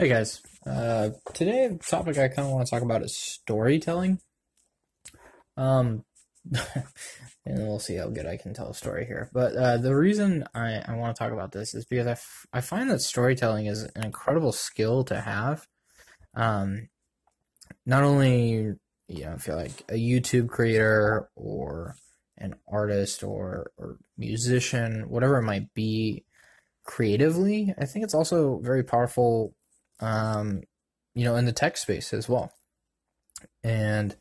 Hey guys, uh, today the topic I kind of want to talk about is storytelling. Um, and we'll see how good I can tell a story here. But uh, the reason I, I want to talk about this is because I, f- I find that storytelling is an incredible skill to have. Um, not only you know, if you're like a YouTube creator or an artist or or musician, whatever it might be, creatively, I think it's also very powerful um, you know, in the tech space as well. And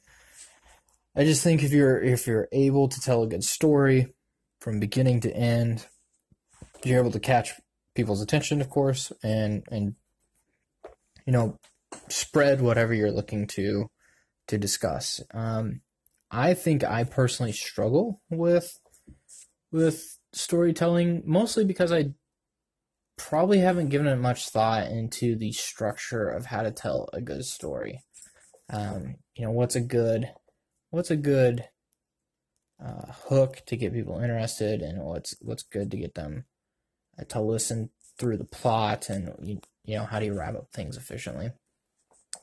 I just think if you're if you're able to tell a good story from beginning to end, you're able to catch people's attention, of course, and and you know, spread whatever you're looking to to discuss. Um, I think I personally struggle with with storytelling mostly because I probably haven't given it much thought into the structure of how to tell a good story. Um, you know, what's a good what's a good uh, hook to get people interested, and what's what's good to get them uh, to listen through the plot, and you, you know, how do you wrap up things efficiently.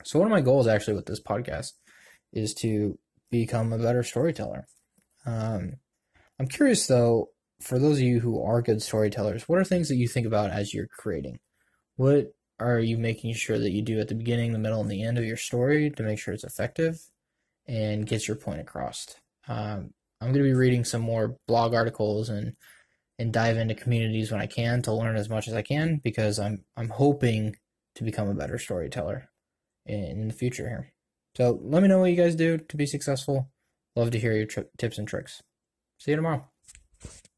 So one of my goals actually with this podcast is to become a better storyteller. Um, I'm curious though, for those of you who are good storytellers, what are things that you think about as you're creating? What are you making sure that you do at the beginning, the middle, and the end of your story to make sure it's effective and gets your point across? Um, I'm going to be reading some more blog articles and and dive into communities when I can to learn as much as I can because I'm I'm hoping to become a better storyteller in, the future here. So let me know what you guys do to be successful. Love to hear your tri- tips and tricks. See you tomorrow.